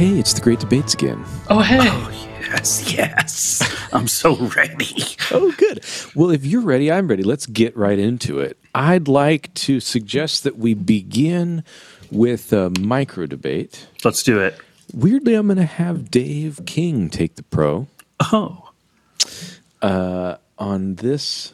hey, it's the Great Debates again. Oh, hey. Oh, yes, yes. I'm so ready. Oh, good. Well, if you're ready, I'm ready. Let's get right into it. I'd like to suggest that we begin with a micro debate. Let's do it. Weirdly, I'm going to have Dave King take the pro Oh, uh, on this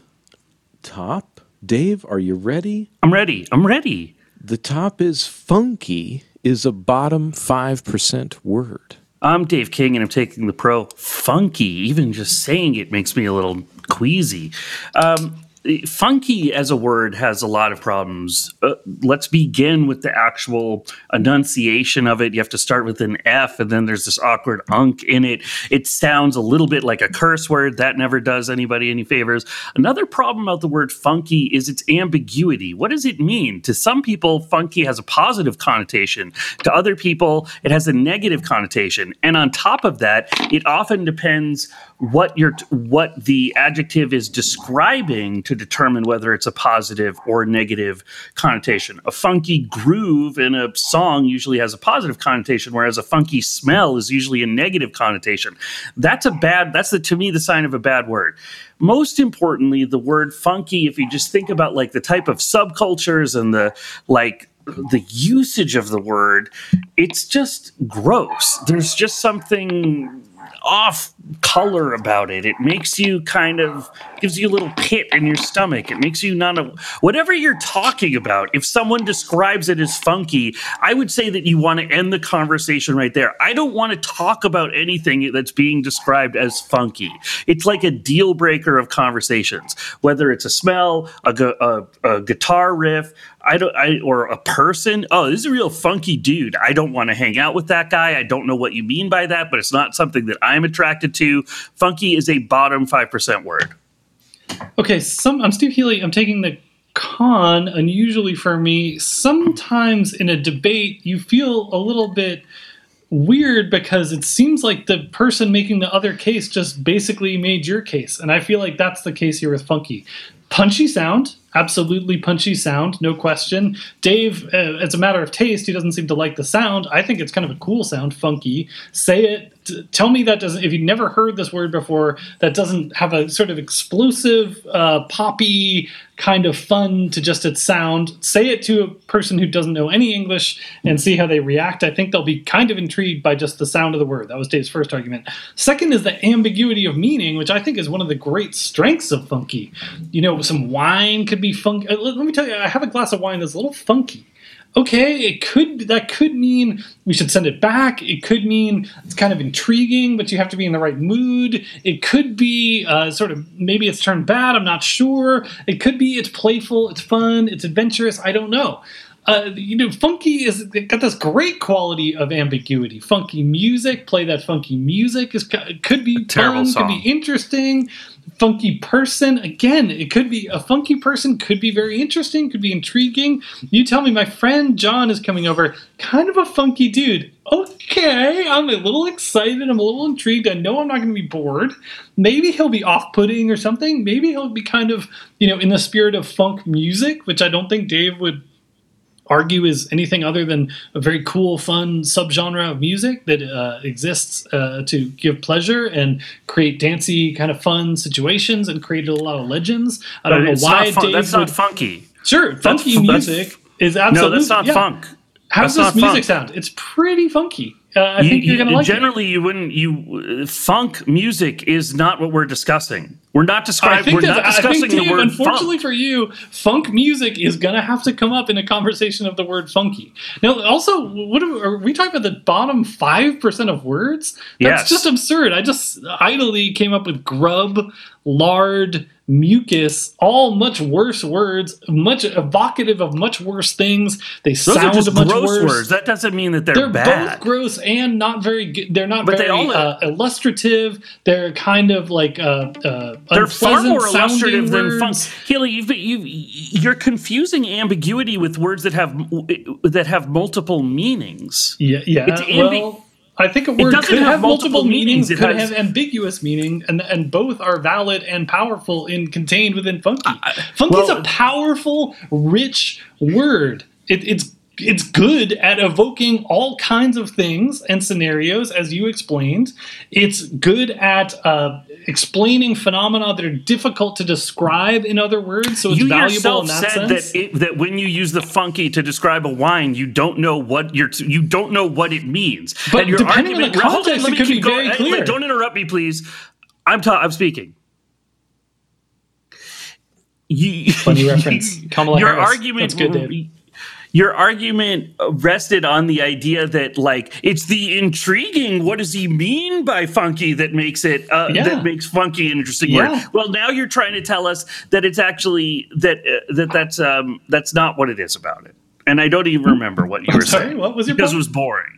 top. Dave, are you ready? I'm ready. I'm ready. The top is funky is a bottom 5% word. I'm Dave King and I'm taking the pro. Funky, even just saying it makes me a little queasy. Um, funky as a word has a lot of problems. Uh, let's begin with the actual enunciation of it. You have to start with an F, and then there's this awkward unk in it. It sounds a little bit like a curse word. That never does anybody any favors. Another problem about the word funky is its ambiguity. What does it mean? To some people, funky has a positive connotation. To other people, it has a negative connotation. And on top of that, it often depends what you're what the adjective is describing to determine whether it's a positive or negative connotation. A funky groove in a song usually has a positive connotation, whereas a funky smell is usually a negative connotation. That's a bad. That's the to me the sign of a bad word. Most importantly, the word funky. If you just think about like the type of subcultures and the like the usage of the word, it's just gross. There's just something off color about it. It makes you kind of gives you a little pit in your stomach. It makes you not a whatever you're talking about. If someone describes it as funky, I would say that you want to end the conversation right there. I don't want to talk about anything that's being described as funky. It's like a deal breaker of conversations, whether it's a smell, a, gu- a, a guitar riff, I don't, I or a person. Oh, this is a real funky dude. I don't want to hang out with that guy. I don't know what you mean by that, but it's not something that I'm attracted to. Funky is a bottom five percent word. Okay, some I'm Steve Healy. I'm taking the con. Unusually for me, sometimes in a debate you feel a little bit weird because it seems like the person making the other case just basically made your case, and I feel like that's the case here with Funky. Punchy sound, absolutely punchy sound, no question. Dave, uh, as a matter of taste, he doesn't seem to like the sound. I think it's kind of a cool sound, funky. Say it. Tell me that doesn't. If you've never heard this word before, that doesn't have a sort of explosive, uh, poppy kind of fun to just its sound. Say it to a person who doesn't know any English and see how they react. I think they'll be kind of intrigued by just the sound of the word. That was Dave's first argument. Second is the ambiguity of meaning, which I think is one of the great strengths of funky. You know, some wine could be funky. uh, let me tell you, I have a glass of wine that's a little funky okay it could that could mean we should send it back it could mean it's kind of intriguing but you have to be in the right mood it could be uh, sort of maybe it's turned bad i'm not sure it could be it's playful it's fun it's adventurous i don't know uh, you know, funky is got this great quality of ambiguity. Funky music, play that funky music is could be Terrible fun, song. could be interesting. Funky person, again, it could be a funky person, could be very interesting, could be intriguing. You tell me, my friend John is coming over, kind of a funky dude. Okay, I'm a little excited, I'm a little intrigued. I know I'm not going to be bored. Maybe he'll be off putting or something. Maybe he'll be kind of, you know, in the spirit of funk music, which I don't think Dave would argue is anything other than a very cool, fun subgenre of music that uh, exists uh, to give pleasure and create dancey, kind of fun situations and created a lot of legends. I don't But know why fun- that's would. not funky. sure, funky that's- music is absolutely No, that's not yeah. funk. How's That's this music funk. sound? It's pretty funky. Uh, I You- think you're gonna like it. generally, you wouldn't. You funk music is not what we're discussing. We're not describing. We're not discussing think the Dave, word unfortunately funk. for you, funk music is gonna have to come up in a conversation of the word funky. Now, also, what are, are we talking about? The bottom five percent of words? That's Yes. just absurd. I just idly came up with grub, lard, mucus, all much worse words, much evocative of much worse things. They Those sound are just much gross worse. words. That doesn't mean that they're, bad. They're bad. both gross and not very good. They're not But they very all- uh, illustrative. They're kind of like uh, uh, They're far more illustrative sounding than words. Healy, you've, you you're confusing ambiguity with words that have that have multiple meanings. Yeah, yeah. It's ambi- well, I think a word could have have multiple, multiple meanings, meanings. It could has- have ambiguous meaning, and and both are valid and powerful in contained within funky. Funky is well- a powerful, rich word. It, it's it's good at evoking all kinds of things and scenarios, as you explained. It's good at uh, explaining phenomena that are difficult to describe in other words. So it's you valuable yourself in that said sense. that it, that when you use the funky to describe a wine, you don't know what you're you don't know what it means. But depending on the Hold context, let it me could keep be going. very Hey, clear. Don't interrupt me, please. I'm ta- I'm speaking. You, Funny reference. Kamala your Harris. argument That's good, Dave. Your argument rested on the idea that like it's the intriguing what does he mean by funky that makes it uh, Yeah. that makes funky an interesting Yeah. word well now you're trying to tell us that it's actually that uh, that that's um that's not what it is about it. And i don't even remember what you I'm were sorry, saying what was your because it was boring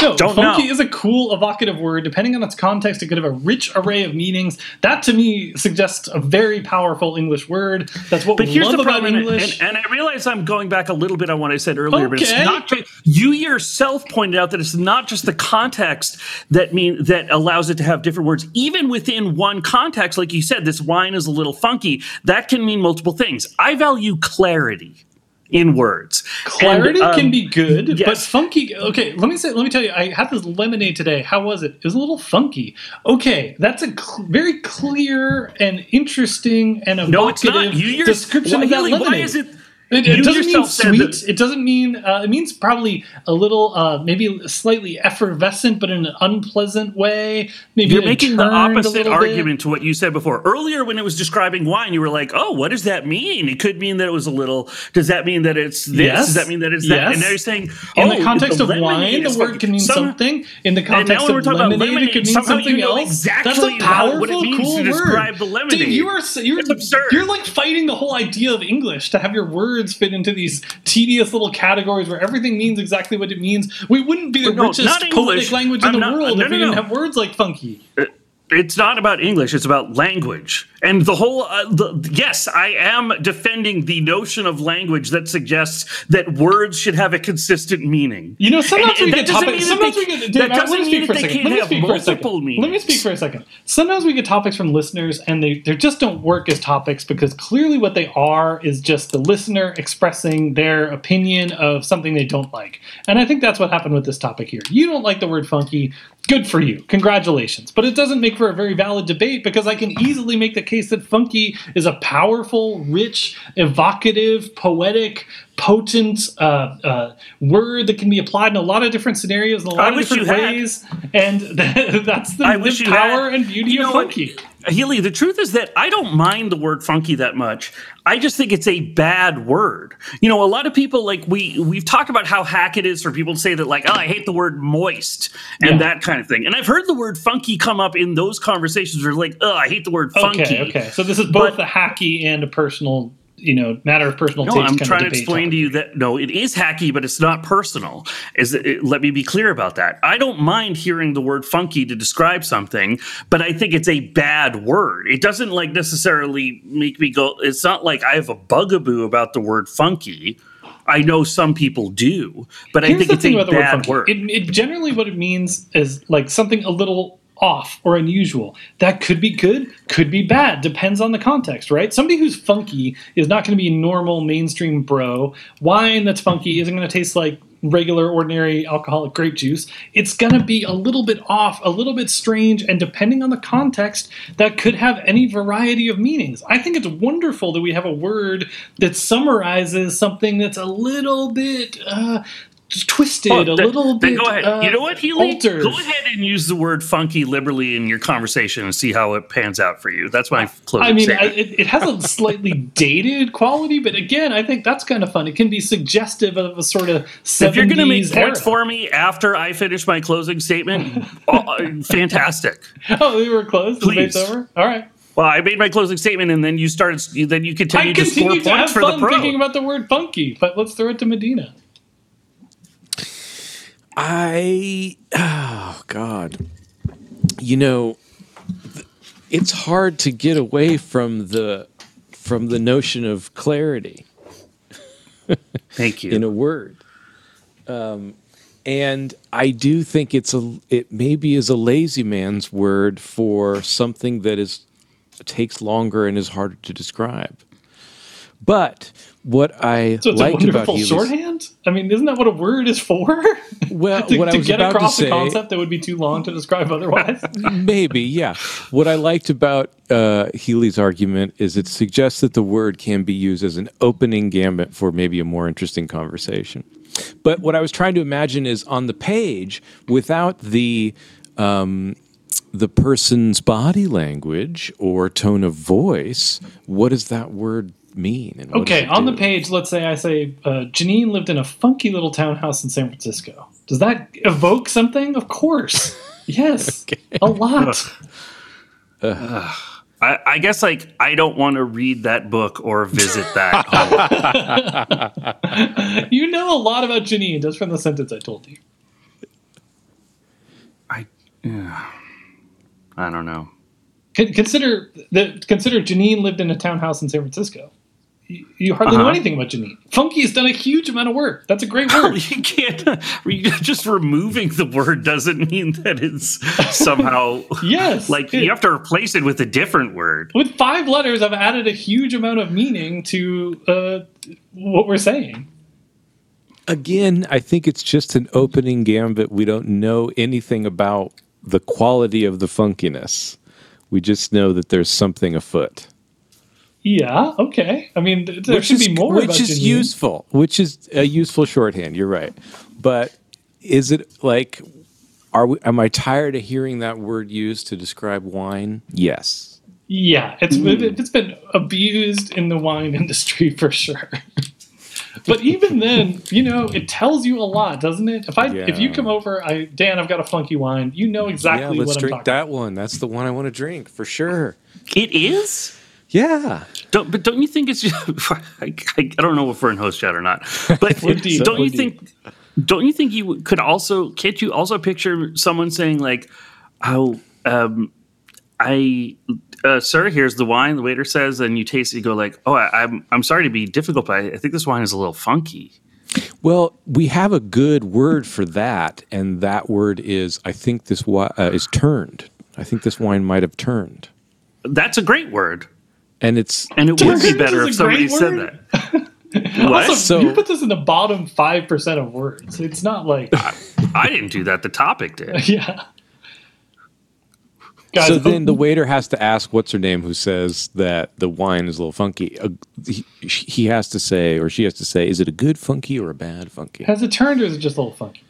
No, Don't funky know. is a cool, evocative word. Depending on its context, it could have a rich array of meanings. That to me suggests a very powerful English word. That's what But we here's love the about problem, and, English. and, and I realize I'm going back a little bit on what I said earlier, but it's not. You yourself pointed out that it's not just the context that mean that allows it to have different words. Even within one context, like you said, this wine is a little funky. That can mean multiple things. I value clarity in words. Clarity And, um, can be good, but funky. Okay, let me say. Let me tell you. I had this lemonade today. How was it? It was a little funky. Okay, that's a cl- very clear and interesting and evocative No, it's not. You description why, of that lemonade. Why is it? It, it doesn't mean sweet. It doesn't mean. Uh, it means probably a little, uh, maybe slightly effervescent, but in an unpleasant way. Maybe You're making the opposite little bit. argument to what you said before. Earlier, when it was describing wine, you were like, "Oh, what does that mean? It could mean that it was a little. Does that mean that it's this? Yes. Does that mean that it's that?" Yes. And now you're saying, In "Oh, the context the of wine, lemonade the word can mean some- something. In the context of about lemonade, it could mean somehow you something know else. exactly That's a powerful, what it means cool to word. the lemonade. Dude, you are you're. You're like fighting the whole idea of English to have your words fit into these tedious little categories where everything means exactly what it means. We wouldn't be the No, richest poetic language in I'm the not- world no, if we no, didn't have words like funky. Uh, It's not about English. It's about language. And the whole, uh, the, yes, I am defending the notion of language that suggests that words should have a consistent meaning. You know, sometimes And- we and get topics. Sometimes they- we get. that doesn't let me speak for a second. can't Let me have speak for a second. multiple Let me speak for a second. Sometimes we get topics from listeners, and they they just don't work as topics because clearly what they are is just the listener expressing their opinion of something they don't like. And I think that's what happened with this topic here. You don't like the word funky. Good for you. Congratulations. But it doesn't make for a very valid debate because I can easily make the case that funky is a powerful, rich, evocative, poetic, potent uh, uh, word that can be applied in a lot of different scenarios in a lot I of different you had. ways. And that's the, I the wish power had. and beauty You of Funky. what? Healy, the truth is that I don't mind the word funky that much. I just think it's a bad word. You know, a lot of people like we we've talked about how hack it is for people to say that like, oh, I hate the word moist and Yeah. that kind of thing. And I've heard the word funky come up in those conversations where like, oh, I hate the word funky. Okay, okay. So this is both But- a hacky and a personal, you know, matter of personal No. I'm trying to explain topic. to you that no, it is hacky, but it's not personal. Is it, it- let me be clear about that. I don't mind hearing the word funky to describe something, but I think it's a bad word. It doesn't like necessarily make me go. It's not like I have a bugaboo about the word funky. I know some people do, but I think it's a word bad word. It, it generally what it means is like something a little off or unusual. That could be good, could be bad, depends on the context, right? Somebody who's funky is not going to be normal mainstream bro. Wine that's funky isn't going to taste like regular ordinary alcoholic grape juice. It's going to be a little bit off, a little bit strange, and depending on the context, that could have any variety of meanings. I think it's wonderful that we have a word that summarizes something that's a little bit uh, twisted, Oh, a little then bit. go ahead. uh, you know what, Healy? altered. Go ahead and use the word funky liberally in your conversation and see how it pans out for you. That's my closing I mean, I, it, it has a slightly dated quality, but again, I think that's kind of fun. It can be suggestive of a sort of 70s if you're going to make era. points for me after I finish my closing statement, uh, fantastic. Oh, we were close. The Please. over. All right. Well, I made my closing statement, and then you started. Then you I continued to score continue to have points for the fun pro. thinking about the word funky, but let's throw it to Medina. I oh god. You know, it's hard to get away from the from the notion of clarity Thank you. in a word. Um, and I do think it's a it maybe is a lazy man's word for something that is takes longer and is harder to describe. But what I So it's liked a about wonderful Healy's, shorthand. I mean, isn't that what a word is for? well, to, what I to was get about to across a concept that would be too long to describe otherwise. maybe, yeah. What I liked about uh, Healy's argument is it suggests that the word can be used as an opening gambit for maybe a more interesting conversation. But what I was trying to imagine is on the page, without the um, the person's body language or tone of voice, what does that word mean? And okay, does it on the page, let's say I say uh, Janine lived in a funky little townhouse in San Francisco. Does that evoke something? Of course. Yes, a lot. I, I guess like I don't want to read that book or visit that home. you know a lot about Janine just from the sentence I told you. I yeah. I don't know. Consider that. Consider Janine lived in a townhouse in San Francisco. You, you hardly know Uh-huh. anything about Janine. Funky has done a huge amount of work. That's a great word. You can't. Just removing the word doesn't mean that it's somehow yes, like it- you have to replace it with a different word. with five letters, I've added a huge amount of meaning to uh, what we're saying. Again, I think it's just an opening gambit. We don't know anything about the quality of the funkiness. We just know that there's something afoot. Yeah, okay. I mean, th- there which should is, be more which about is Janine. useful which is a useful shorthand you're right but is it like are we am i tired of hearing that word used to describe wine yes Yeah, it's hmm. it's been abused in the wine industry for sure. but even then, you know, it tells you a lot, doesn't it? If I if you come over, I Dan, I've got a funky wine. You know exactly yeah let's what I'm drink talking. that one that's the one i want to drink for sure It is. Yeah Don't, but don't you think it's? I, I, I don't know if we're in host chat or not. But don't you think? Don't you think you could also? Can't you also picture someone saying like, "Oh, um, I, uh, sir, here's the wine." The waiter says, and you taste it. You go like, "Oh, I, I'm I'm sorry to be difficult, but I, I think this wine is a little funky." well we have a good word for that and that word is i think this wi- uh, is turned i think this wine might have turned That's a great word, and it's and it would be better if somebody great said that. what? Also, So- you put this in the bottom five percent of words. It's not like I didn't do that. The topic did. yeah. Guys, so then the waiter has to ask what's her name who says that the wine is a little funky. Uh, he, he has to say, or she has to say, is it a good funky or a bad funky? has it turned or is it just a little funky?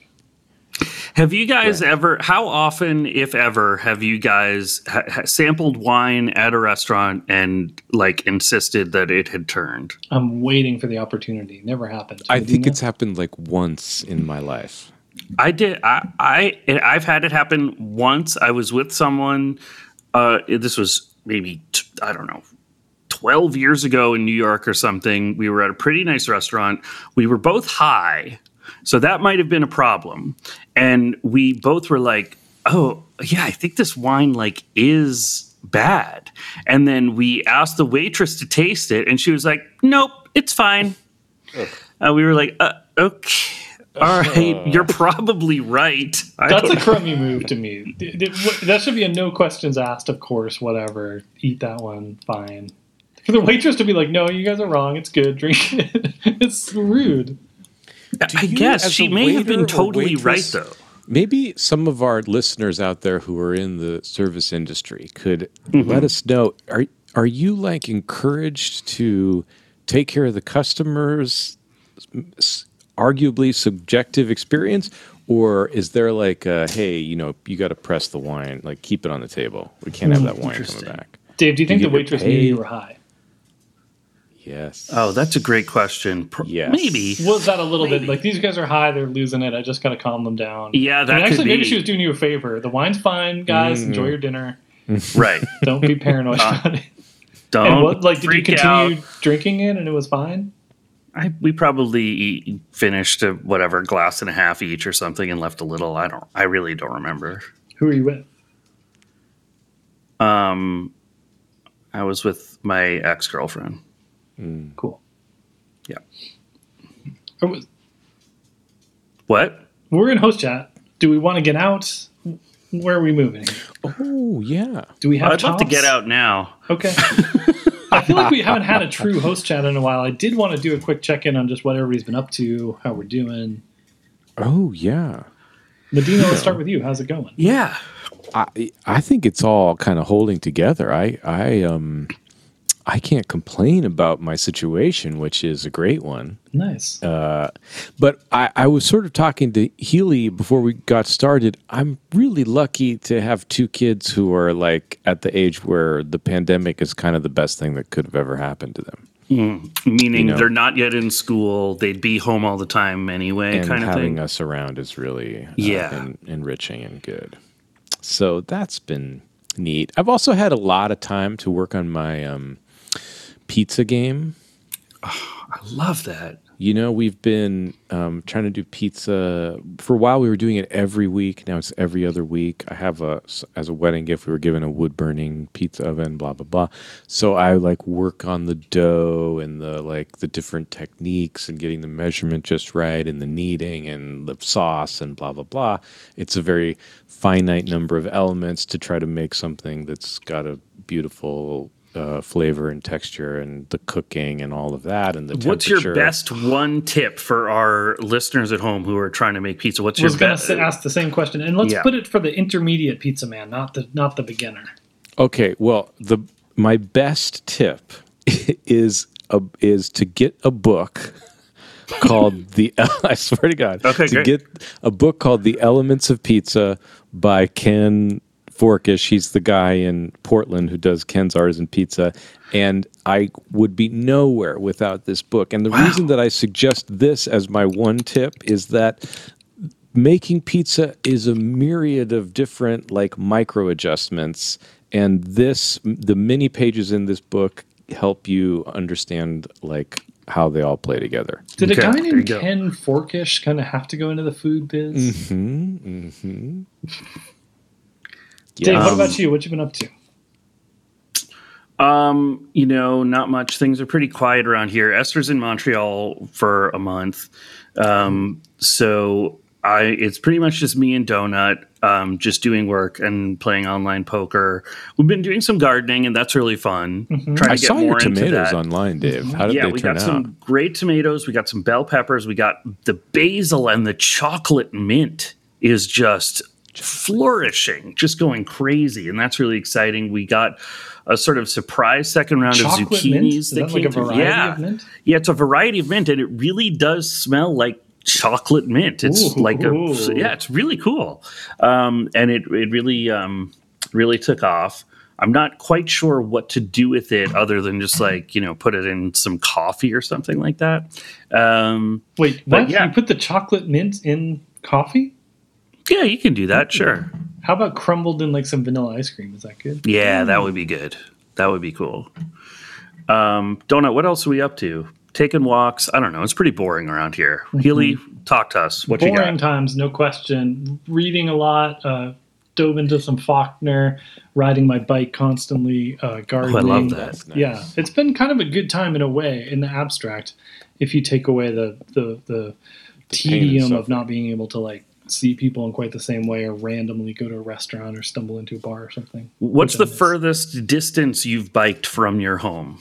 Have you guys ever? How often, if ever, have you guys ha- ha- sampled wine at a restaurant and like insisted that it had turned? I'm waiting for the opportunity. Never happened. I Have you think know? it's happened like once in my life. I did. I, I I've had it happen once. I was with someone. Uh, this was maybe t- I don't know. 12 years ago in New York or something, we were at a pretty nice restaurant. We were both high, so that might have been a problem. And we both were like, "Oh, yeah, I think this wine like is bad." And then we asked the waitress to taste it, and she was like, "Nope, it's fine." Uh, we were like, uh, "Okay." All right, you're probably right. I That's a crummy move to me. D- d- wh- That should be a no questions asked, of course, whatever. Eat that one, fine. For the waitress to be like, no, you guys are wrong. It's good. Drink it. it's rude. I you, guess she may have been or totally right, though. Maybe some of our listeners out there who are in the service industry could mm-hmm. let us know are are you like encouraged to take care of the customers arguably subjective experience or is there like a, hey, you know, you got to press the wine, like keep it on the table. We can't have that wine coming back. Dave, do you think you the get waitress knew you were high? Yes. Oh, that's a great question. Pro- Yes. Maybe. Was that a little Maybe. bit like these guys are high, they're losing it. I just got to calm them down. Yeah, that And could actually, maybe she was doing you a favor. The wine's fine, guys. Enjoy your dinner. Right. Don't be paranoid Uh, about it. Don't And what, like, did you continue out. drinking it and it was fine? I, we probably finished a whatever glass and a half each or something and left a little. I don't. I really don't remember. Who are you with? Um, I was with my ex girlfriend. Cool. Yeah. Are we- What? We're in host chat. Do we want to get out? Where are we moving? Oh, yeah. Do we have? I'd love to get out now. Okay. I feel like we haven't had a true host chat in a while. I did want to do a quick check in on just what everybody's been up to, how we're doing. Oh yeah. Medina, let's start with you. How's it going? Yeah. I I think it's all kind of holding together. I I um I can't complain about my situation, which is a great one. Nice. Uh, but I, I was sort of talking to Healy before we got started. I'm really lucky to have two kids who are like at the age where the pandemic is kind of the best thing that could have ever happened to them. Meaning You know. they're not yet in school. They'd be home all the time anyway, and kind of having thing. us around is really uh, Yeah. en- enriching and good. So that's been neat. I've also had a lot of time to work on my um, pizza game. I love that. You know, we've been um, trying to do pizza for a while. We were doing it every week. Now it's every other week. I have a as a wedding gift. We were given a wood burning pizza oven. Blah blah blah. So I like work on the dough and the like the different techniques and getting the measurement just right and the kneading and the sauce and blah blah blah. It's a very finite number of elements to try to make something that's got a beautiful. Uh, flavor and texture and the cooking and all of that and the What's your best one tip for our listeners at home who are trying to make pizza? What's I was going best? to ask the same question, and let's Yeah. put it for the intermediate pizza man, not the not the beginner. Okay, well, the my best tip is a, is to get a book called the I swear to God, Okay, to great. get a book called The Elements of Pizza by Ken Forkish. He's the guy in Portland who does Ken's Artisan Pizza, and I would be nowhere without this book. And the reason that I suggest this as my one tip is that making pizza is a myriad of different like micro adjustments and this the many pages in this book help you understand like how they all play together Did Okay, a guy there you named go. Ken Forkish kind of have to go into the food biz? mm-hmm. Dave, what Um, about you? What you been up to? Um, you know, not much. Things are pretty quiet around here. Esther's in Montreal for a month. Um, so I it's pretty much just me and Donut, um, just doing work and playing online poker. We've been doing some gardening and that's really fun. Trying to i get saw more your tomatoes online dave how did yeah, they we turn got out some great tomatoes. We got some bell peppers. We got the basil and the chocolate mint is just flourishing, just going crazy, and that's really exciting. We got a sort of surprise second round Chocolate of zucchinis that, that came like a through. variety yeah, of mint? yeah, it's a variety of mint, and it really does smell like chocolate mint. It's Ooh. like a yeah, it's really cool, um, and it it really um, really took off. I'm not quite sure what to do with it other than just like you know put it in some coffee or something like that. Um, Wait, what? yeah. You put the chocolate mint in coffee? Yeah, you can do that, sure. How about crumbled in like some vanilla ice cream? Is that good? Yeah, that would be good. That would be cool. Um, Donut, what else are we up to? Taking walks. I don't know. It's pretty boring around here. Healy, talk to us. What you Boring got? times, no question. Reading a lot. Uh, dove into some Faulkner. Riding my bike constantly. Uh, gardening. Oh, love that. That's nice. Yeah, it's been kind of a good time in a way, in the abstract, if you take away the the the, pain and tedium of not being able to like see people in quite the same way, or randomly go to a restaurant or stumble into a bar or something. What's the miss. furthest distance you've biked from your home?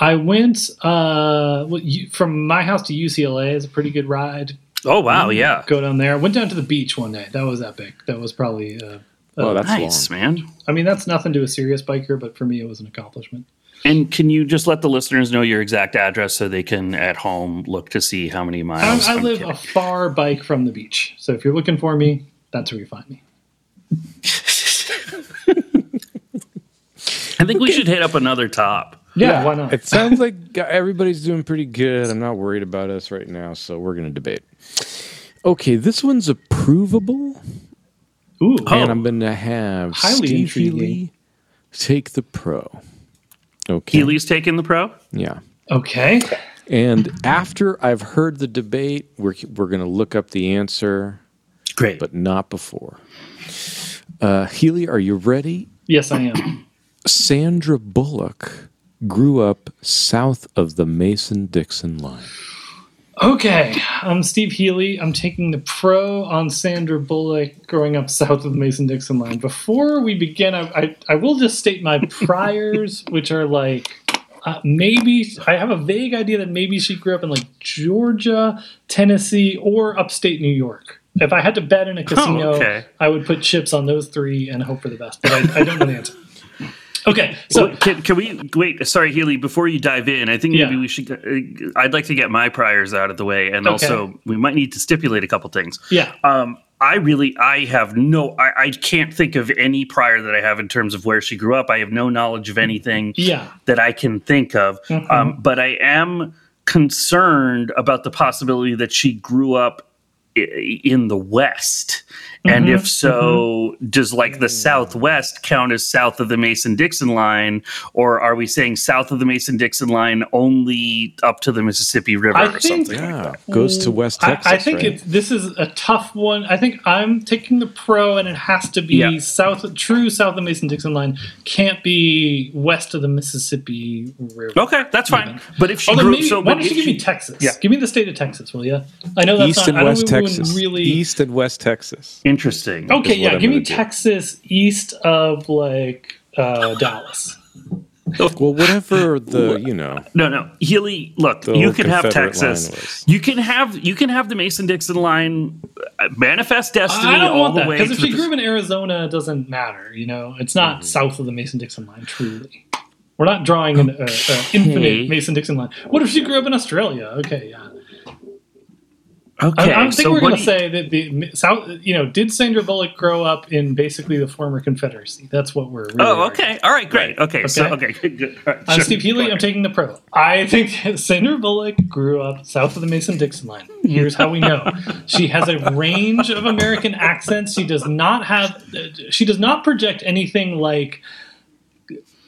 I went uh, from my house to UCLA is a pretty good ride. Oh wow, yeah. Go down there. Went down to the beach one day. That was epic. That was probably. Uh, oh that's Nice, long man. I mean, that's nothing to a serious biker, but for me, it was an accomplishment. And can you just let the listeners know your exact address so they can at home look to see how many miles? I, I live kidding. a far bike from the beach, so if you're looking for me, that's where you find me. I think we should hit up another top. Yeah, why not? it sounds like everybody's doing pretty good i'm not worried about us right now so we're gonna debate okay this one's approvable Ooh, and i'm oh. gonna have Highly steve intriguing. healy take the pro okay Healy's taking the pro. yeah okay. And after I've heard the debate, we're we're going to look up the answer, Great. but not before. Uh, Healy, are you ready? Yes, I am. Sandra Bullock grew up south of the Mason Dixon line. Okay, I'm Steve Healy. I'm taking the pro on Sandra Bullock growing up south of the Mason Dixon line. Before we begin, I, I, I will just state my priors, which are like Uh, maybe I have a vague idea that maybe she grew up in like Georgia, Tennessee, or upstate New York. If I had to bet in a casino, okay. I would put chips on those three and hope for the best. But I, I don't know the answer. Okay, so Well, can, can we wait? Sorry, Healy. Before you dive in, I think maybe Yeah. we should. Uh, I'd like to get my priors out of the way, and Okay. also we might need to stipulate a couple things. yeah, Um, I really, I have no, I, I can't think of any prior that I have in terms of where she grew up. I have no knowledge of anything yeah, that I can think of. Mhm. Um, but I am concerned about the possibility that she grew up in the West. And Mhm, if so, does like the Southwest count as south of the Mason Dixon line? Or are we saying south of the Mason Dixon line only up to the Mississippi River I or think- something? Yeah, goes to West I, Texas. I think right? it's this is a tough one. I think I'm taking the pro, and it has to be Yeah. south, true south of the Mason Dixon line. Can't be west of the Mississippi River. Okay, that's fine. But if she Although grew maybe, so why don't you give she- me Texas? Yeah. Give me the state of Texas, will you? I know that's East not. and West Texas. really. East and West Texas. Interesting. okay, yeah. Give me do. Texas east of like uh, Dallas. Well, whatever the you know. No, no, Healy. Look, you can have Texas. You can have you can have the Mason Dixon line uh, manifest destiny I don't all want the that way. because if to she grew up in Arizona, it doesn't matter. You know, it's not Mm-hmm. south of the Mason Dixon line. Truly, we're not drawing an uh, uh, infinite Mason Dixon line. What if she grew up in Australia? Okay, yeah. Okay, I, I think so we're going to you- say that the South. You know, did Sandra Bullock grow up in basically the former Confederacy? That's what we're. Really Oh, arguing. okay. All right, great. Okay, so Okay. okay, good, good. All right, I'm sure. Steve Healy. I'm taking the pro. I think Sandra Bullock grew up south of the Mason Dixon line. Here's how we know. She has a range of American accents. She does not have, she does not project anything like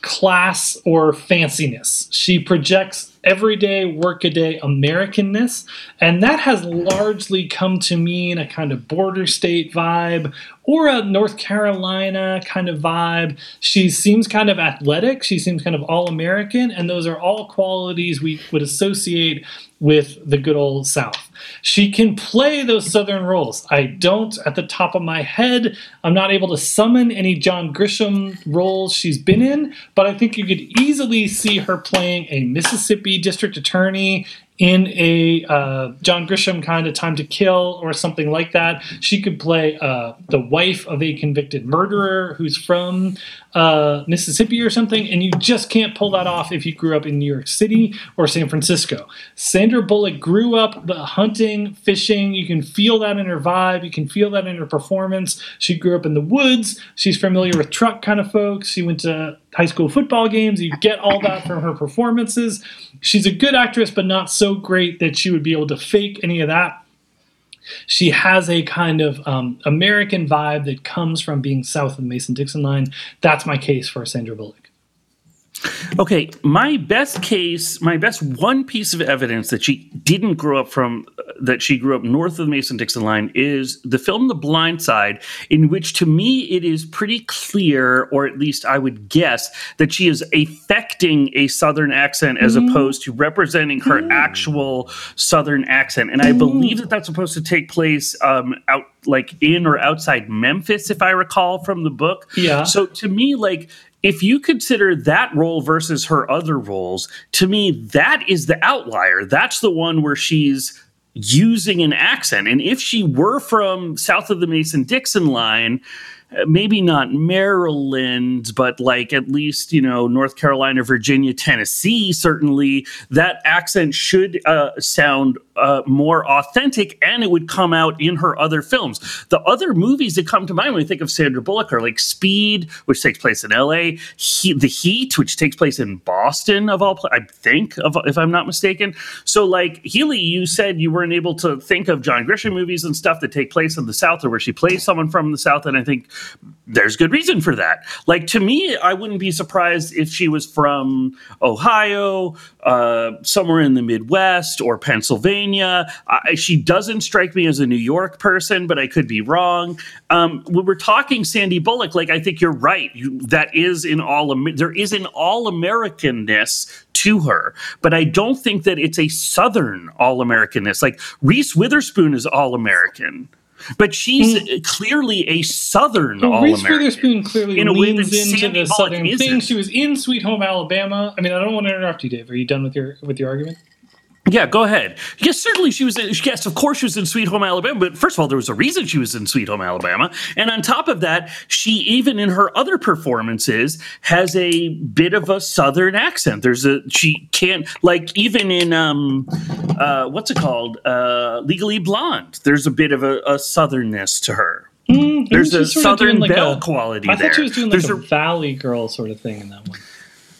class or fanciness. She projects everyday, workaday Americanness, and that has largely come to mean a kind of border state vibe or a North Carolina kind of vibe. She seems kind of athletic, she seems kind of all American, and those are all qualities we would associate with the good old South. She can play those Southern roles. I don't, at the top of my head, I'm not able to summon any John Grisham roles she's been in, but I think you could easily see her playing a Mississippi district attorney in a uh, John Grisham kind of Time to Kill or something like that. She could play uh, the wife of a convicted murderer who's from uh, Mississippi or something, and you just can't pull that off if you grew up in New York City or San Francisco. Sandra Bullock grew up the hunting, fishing. You can feel that in her vibe. You can feel that in her performance. She grew up in the woods. She's familiar with truck kind of folks. She went to high school football games. You get all that from her performances. She's a good actress, but not so great that she would be able to fake any of that. She has a kind of um, American vibe that comes from being south of the Mason Dixon line. That's my case for Sandra Bullock. Okay, my best case, my best one piece of evidence that she didn't grow up from, uh, that she grew up north of the Mason Dixon line is the film The Blind Side, in which to me it is pretty clear, or at least I would guess, that she is affecting a Southern accent as opposed to representing her actual Southern accent. And I believe that that's supposed to take place um, out like in or outside Memphis, if I recall from the book. Yeah. So to me, like, if you consider that role versus her other roles, to me, that is the outlier. That's the one where she's using an accent. And if she were from south of the Mason Dixon line, maybe not Maryland, but like at least, you know, North Carolina, Virginia, Tennessee, certainly that accent should uh, sound uh, more authentic and it would come out in her other films. The other movies that come to mind when we think of Sandra Bullock are like Speed, which takes place in LA, he- The Heat, which takes place in Boston, of all, pla- I think, of, if I'm not mistaken. So, like, Healy, you said you weren't able to think of John Grisham movies and stuff that take place in the South or where she plays someone from the South. And I think there's good reason for that. Like to me, I wouldn't be surprised if she was from Ohio, uh, somewhere in the Midwest or Pennsylvania. I, she doesn't strike me as a New York person, but I could be wrong. Um, when we're talking Sandy Bullock, like I think you're right. You, that is in all there is an all Americanness to her, but I don't think that it's a Southern all Americanness. Like Reese Witherspoon is all American but she's mm. clearly a Southern well, Reese Witherspoon clearly in leans into the Southern isn't. thing. She was in Sweet Home Alabama. I mean, I don't want to interrupt you, Dave. Are you done with your with your argument? Yeah, go ahead. Yes, certainly she was. In, yes, of course she was in Sweet Home Alabama. But first of all, there was a reason she was in Sweet Home Alabama, and on top of that, she even in her other performances has a bit of a Southern accent. There's a she can't like even in um, uh, what's it called, uh, Legally Blonde. There's a bit of a, a Southernness to her. Mm, There's a Southern like Belle a, quality. I thought there. she was doing like There's a, a Valley Girl sort of thing in that one.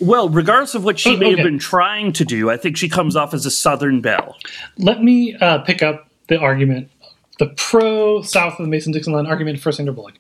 Well, regardless of what she oh, may okay. have been trying to do, I think she comes off as a Southern belle. Let me uh, pick up the argument the pro south of the Mason Dixon line argument for Sandra Bullock.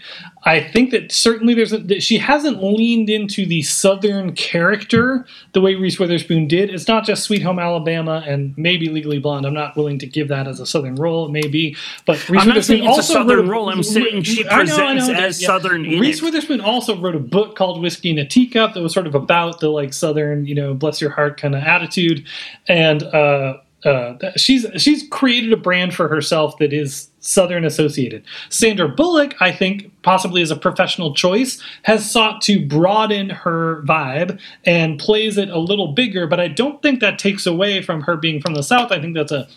I think that certainly there's a, that she hasn't leaned into the southern character the way Reese Witherspoon did. It's not just Sweet Home Alabama and maybe Legally Blonde. I'm not willing to give that as a southern role. maybe. but Reese I'm Witherspoon also a southern wrote, role. I'm saying she presents I know, I know, as yeah. southern. Reese Witherspoon also wrote a book called Whiskey in a Teacup that was sort of about the like southern, you know, bless your heart kind of attitude, and. uh uh, she's she's created a brand for herself that is Southern associated. Sandra Bullock, I think, possibly as a professional choice, has sought to broaden her vibe and plays it a little bigger, but I don't think that takes away from her being from the South. I think that's a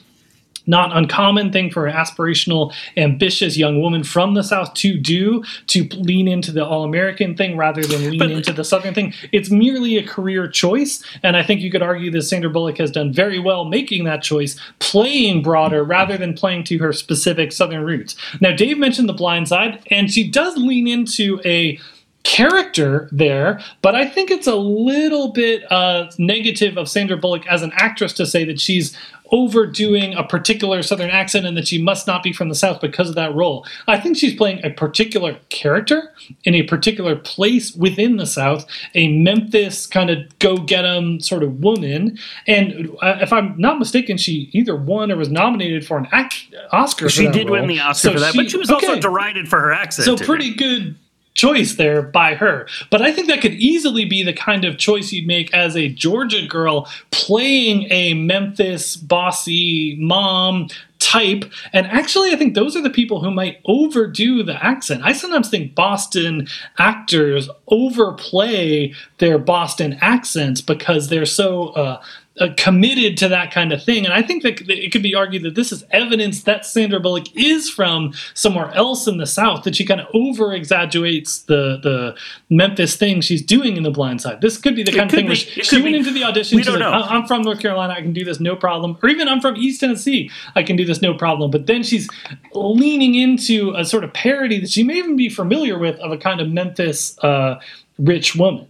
not uncommon thing for an aspirational, ambitious young woman from the South to do to lean into the all American thing rather than lean but, into the Southern thing. It's merely a career choice. And I think you could argue that Sandra Bullock has done very well making that choice, playing broader rather than playing to her specific Southern roots. Now, Dave mentioned The Blind Side, and she does lean into a character there, but I think it's a little bit uh, negative of Sandra Bullock as an actress to say that she's overdoing a particular Southern accent and that she must not be from the South because of that role. I think she's playing a particular character in a particular place within the South, a Memphis kind of go get 'em sort of woman. And uh, if I'm not mistaken, she either won or was nominated for an act- Oscar. She did role. win the Oscar so for that, she, but she was okay. also derided for her accent. So pretty good choice there by her. But I think that could easily be the kind of choice you'd make as a Georgia girl playing a Memphis bossy mom type. And actually, I think those are the people who might overdo the accent. I sometimes think Boston actors overplay their Boston accents because they're so uh, uh, committed to that kind of thing. And I think that it could be argued that this is evidence that Sandra Bullock is from somewhere else in the South, that she kind of over exaggerates the, the Memphis thing she's doing in The Blind Side. This could be the kind of thing be. where she, she went be. into the audition. We she's like, I'm from North Carolina. I can do this no problem. Or even I'm from East Tennessee. I can do this no problem. But then she's leaning into a sort of parody that she may even be familiar with of a kind of Memphis uh, rich woman.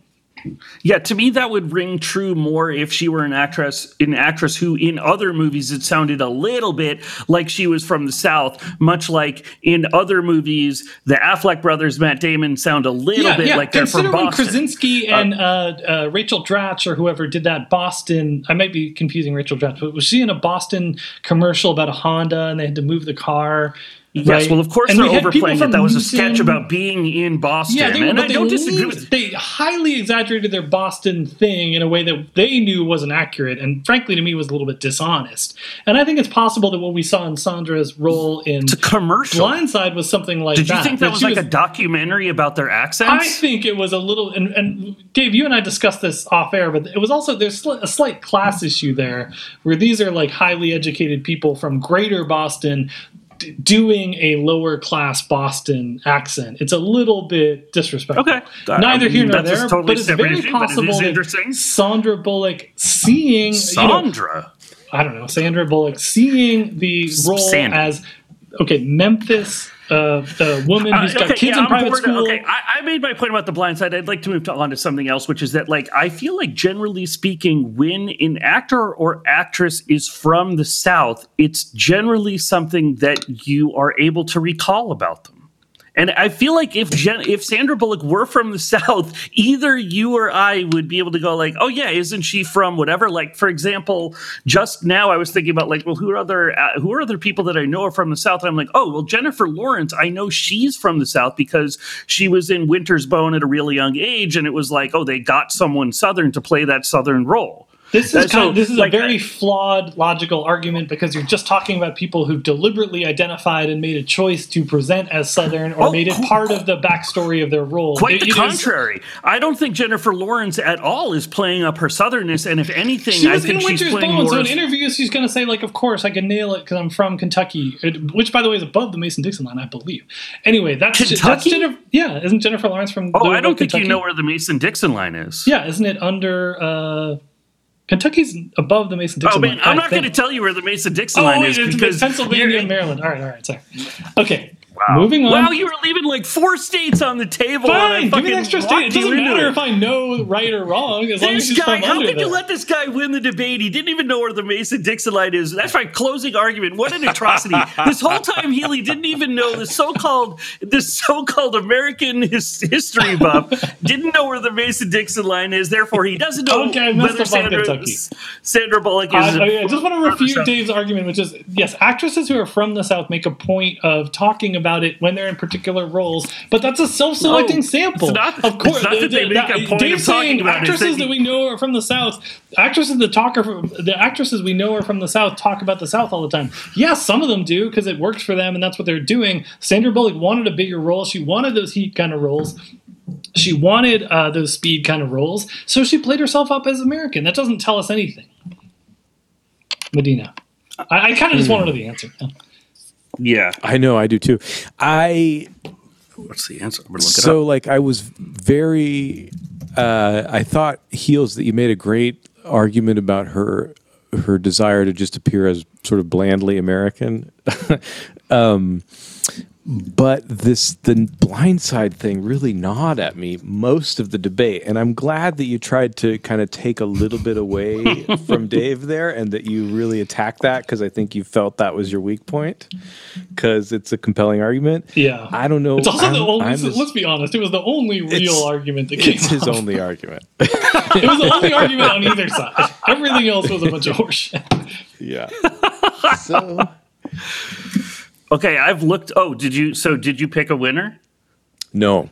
Yeah, to me that would ring true more if she were an actress, an actress who in other movies it sounded a little bit like she was from the South, much like in other movies the Affleck brothers, Matt Damon, sound a little yeah, bit yeah. like they're from Boston. Krasinski uh, and uh, uh, Rachel Dratch or whoever did that Boston. I might be confusing Rachel Dratch, but was she in a Boston commercial about a Honda and they had to move the car? Yes, right? well, of course and they're overplaying it. That was a sketch about being in Boston, yeah, they, and I don't disagree with. They highly exaggerated their Boston thing in a way that they knew wasn't accurate, and frankly, to me, was a little bit dishonest. And I think it's possible that what we saw in Sandra's role in it's a commercial Blind Side was something like Did that. Did you think that, that was like was, a documentary about their accents? I think it was a little. And, and Dave, you and I discussed this off air, but it was also there's a slight class issue there, where these are like highly educated people from Greater Boston doing a lower class Boston accent. It's a little bit disrespectful. Okay, neither here nor there, totally but it's very issue, possible that Sandra Bullock seeing Sandra. You know, I don't know Sandra Bullock seeing the role Sandy. as okay Memphis uh, the woman who's got uh, okay, kids yeah, in private bored. school. Okay, I, I, made my point about the blind side. I'd like to move on to something else, which is that, like, I feel like generally speaking, when an actor or actress is from the South, it's generally something that you are able to recall about them. And I feel like if Jen, if Sandra Bullock were from the South, either you or I would be able to go like, oh yeah, isn't she from whatever? Like for example, just now I was thinking about like, well, who are other uh, who are other people that I know are from the South? And I'm like, oh well, Jennifer Lawrence, I know she's from the South because she was in Winter's Bone at a really young age, and it was like, oh, they got someone Southern to play that Southern role. This is kind so, of, this is like, a very flawed logical argument because you're just talking about people who've deliberately identified and made a choice to present as Southern or Oh, made it part of the backstory of their role. Quite It- the it is- contrary. I don't think Jennifer Lawrence at all is playing up her southernness, and if anything, She I think she's Winter's playing Bone, more. so in interviews she's going to say like, "Of course I can nail it because I'm from Kentucky," which by the way is above the Mason Dixon line, I believe. Anyway, that's that's Kentucky? Jennifer, yeah, isn't Jennifer Lawrence from? oh, I don't think Kentucky? you know where the Mason Dixon line is. Yeah, isn't it under? uh Kentucky's above the Mason Dixon line. Oh man, line. I'm not going to tell you where the Mason Dixon Oh, line is it's because Pennsylvania and Maryland. All right, all right, sorry. Okay, moving on. Wow, you were leaving like four states on the table. I Fine, give me an extra walked state. It doesn't matter it. if I know right or wrong, as long as This he's guy, from how under could you let this guy win the debate? He didn't even know where the Mason Dixon line is. That's my closing argument. What an atrocity! this whole time, Healy didn't even know the so-called this so-called American his, history buff didn't know where the Mason Dixon line is. Therefore, he doesn't know Okay, I messed whether up Sandra, Kentucky. Sandra Bullock is. I, I- I just want to refute Dave's argument, which is yes, actresses who are from the South make a point of talking about it when they're in particular roles, but that's a self-selecting No, sample. not- of course, it's not that they make a point Dave's of talking saying about actresses that that we know are from the South. Actresses that talk are from, the actresses we know are from the South talk about the South all the time. Yes, some of them do because it works for them and that's what they're doing. Sandra Bullock wanted a bigger role. She wanted those heat kind of roles. She wanted uh, those speed kind of roles, so she played herself up as American. That doesn't tell us anything. Medina. I, I kind of just want to know the answer. Yeah. I know, I do too. I What's the answer? I'm gonna look it so up. like I was very. Uh, I thought heels that you made a great argument about her her desire to just appear as sort of blandly American. um, but this the Blind Side thing really gnawed at me most of the debate and i'm glad that you tried to kind of take a little bit away from dave there and that you really attacked that because i think you felt that was your weak point because it's a compelling argument Yeah. i don't know It's also the I'm- only. I'm let's be honest. It was the only real argument that came. it's his up. only argument It was the only argument on either side. Everything else was a bunch of horseshit. yeah so Okay, I've looked. Oh, did you? So did you pick a winner? no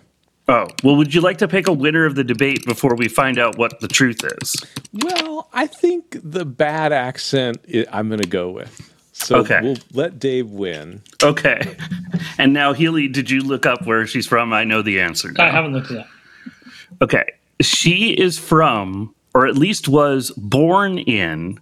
Oh, well, would you like to pick a winner of the debate before we find out what the truth is? well i think the bad accent i i'm going to go with so Okay. we'll let dave win Okay. And now, Healy, did you look up where she's from? I know the answer now. I haven't looked at that. Okay. She is from, or at least was born in,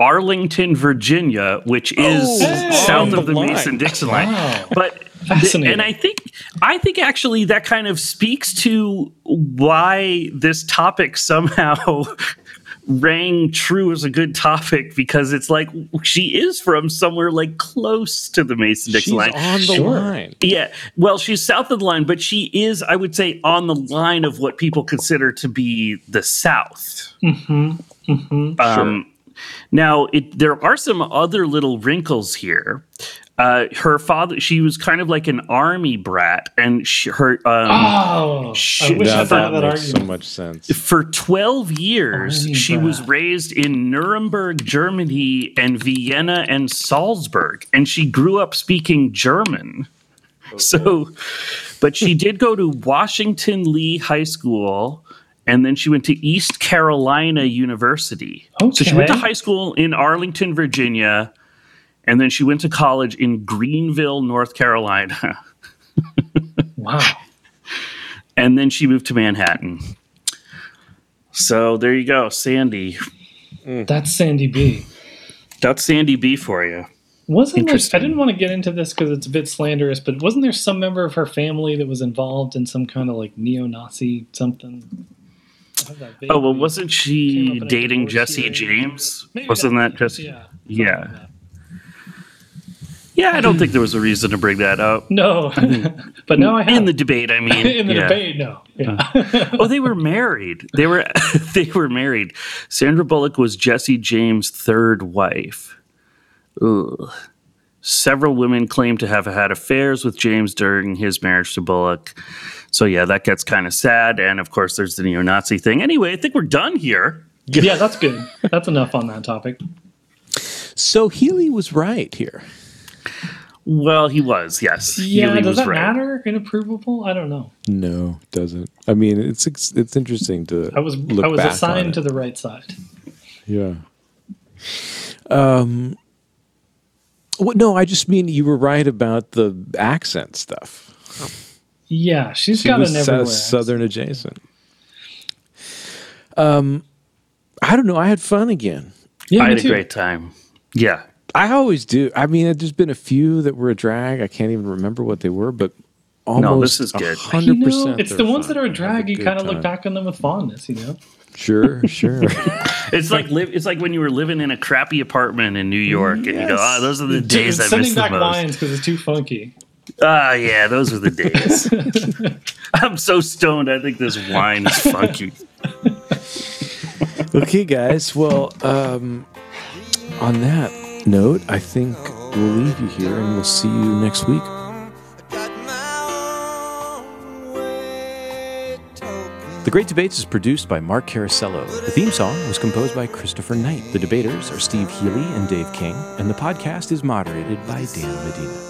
Arlington, Virginia, which is Oh, south of the the. Mason Dixon line. Wow. But Fascinating. and I think I think actually that kind of speaks to why this topic somehow rang true as a good topic because it's like she is from somewhere like close to the Mason Dixon line. on the Sure. line Yeah, well, she's south of the line, but she is, I would say, on the line of what people consider to be the South. Um, Now, it, there are some other little wrinkles here. Uh, her father, she was kind of like an army brat, and she, her um, Oh, I wish now I thought that that makes so much sense for 12 years, Army she was raised in Nuremberg, Germany, and Vienna and Salzburg, and she grew up speaking German. So, but she did go to Washington Lee High School, and then she went to East Carolina University. So she went to high school in Arlington, Virginia, and then she went to college in Greenville, North Carolina. Wow. and then she moved to Manhattan. So there you go, Sandy. Mm. That's Sandy B. That's Sandy B for you. Wasn't like, I didn't want to get into this because it's a bit slanderous, but wasn't there some member of her family that was involved in some kind of like neo-Nazi something? I have that Oh well, wasn't she dating Jesse. James? Maybe Wasn't that Jesse? Yeah. Yeah. Yeah, I don't think there was a reason to bring that up No, but now I have in the debate. I mean, in the yeah. debate. No, uh, yeah. oh, they were married. They were they were married. Sandra Bullock was Jesse James' third wife. Ugh. Several women claim to have had affairs with James during his marriage to Bullock. So yeah, that gets kind of sad. And of course, there's the neo-Nazi thing. Anyway, I think we're done here. yeah, that's good. That's enough on that topic. so healy was right here Well, he was, yes. Yeah, Healy does was that right. matter? Inapprovable? I don't know. No, it doesn't. I mean, it's it's, it's interesting to. I was look I was assigned to the right side. Yeah. Um. Well, no, I just mean you were right about the accent stuff. Yeah, she's She got was an everywhere. southern adjacent. Um, I don't know. I had fun again. yeah, I me had a too. great time. Yeah. I always do. I mean, there's been a few that were a drag. I can't even remember what they were, but almost no, this is good. Hundred You know, percent. it's the ones that are a drag. You kind of look back on them with fondness. You know. Sure, sure. It's like live, it's like when you were living in a crappy apartment in New York and you go, Yes. ah, those are the days I Sending miss the back lines because it's too funky. Ah, yeah, those were the days. I'm so stoned. I think this wine is funky. okay, guys. Well, um, on that note, I think we'll leave you here, and we'll see you next week. The Great Debates is produced by Mark Carasello. The theme song was composed by Christopher Knight. The debaters are Steve Healy and Dave King, and the podcast is moderated by Dan Medina.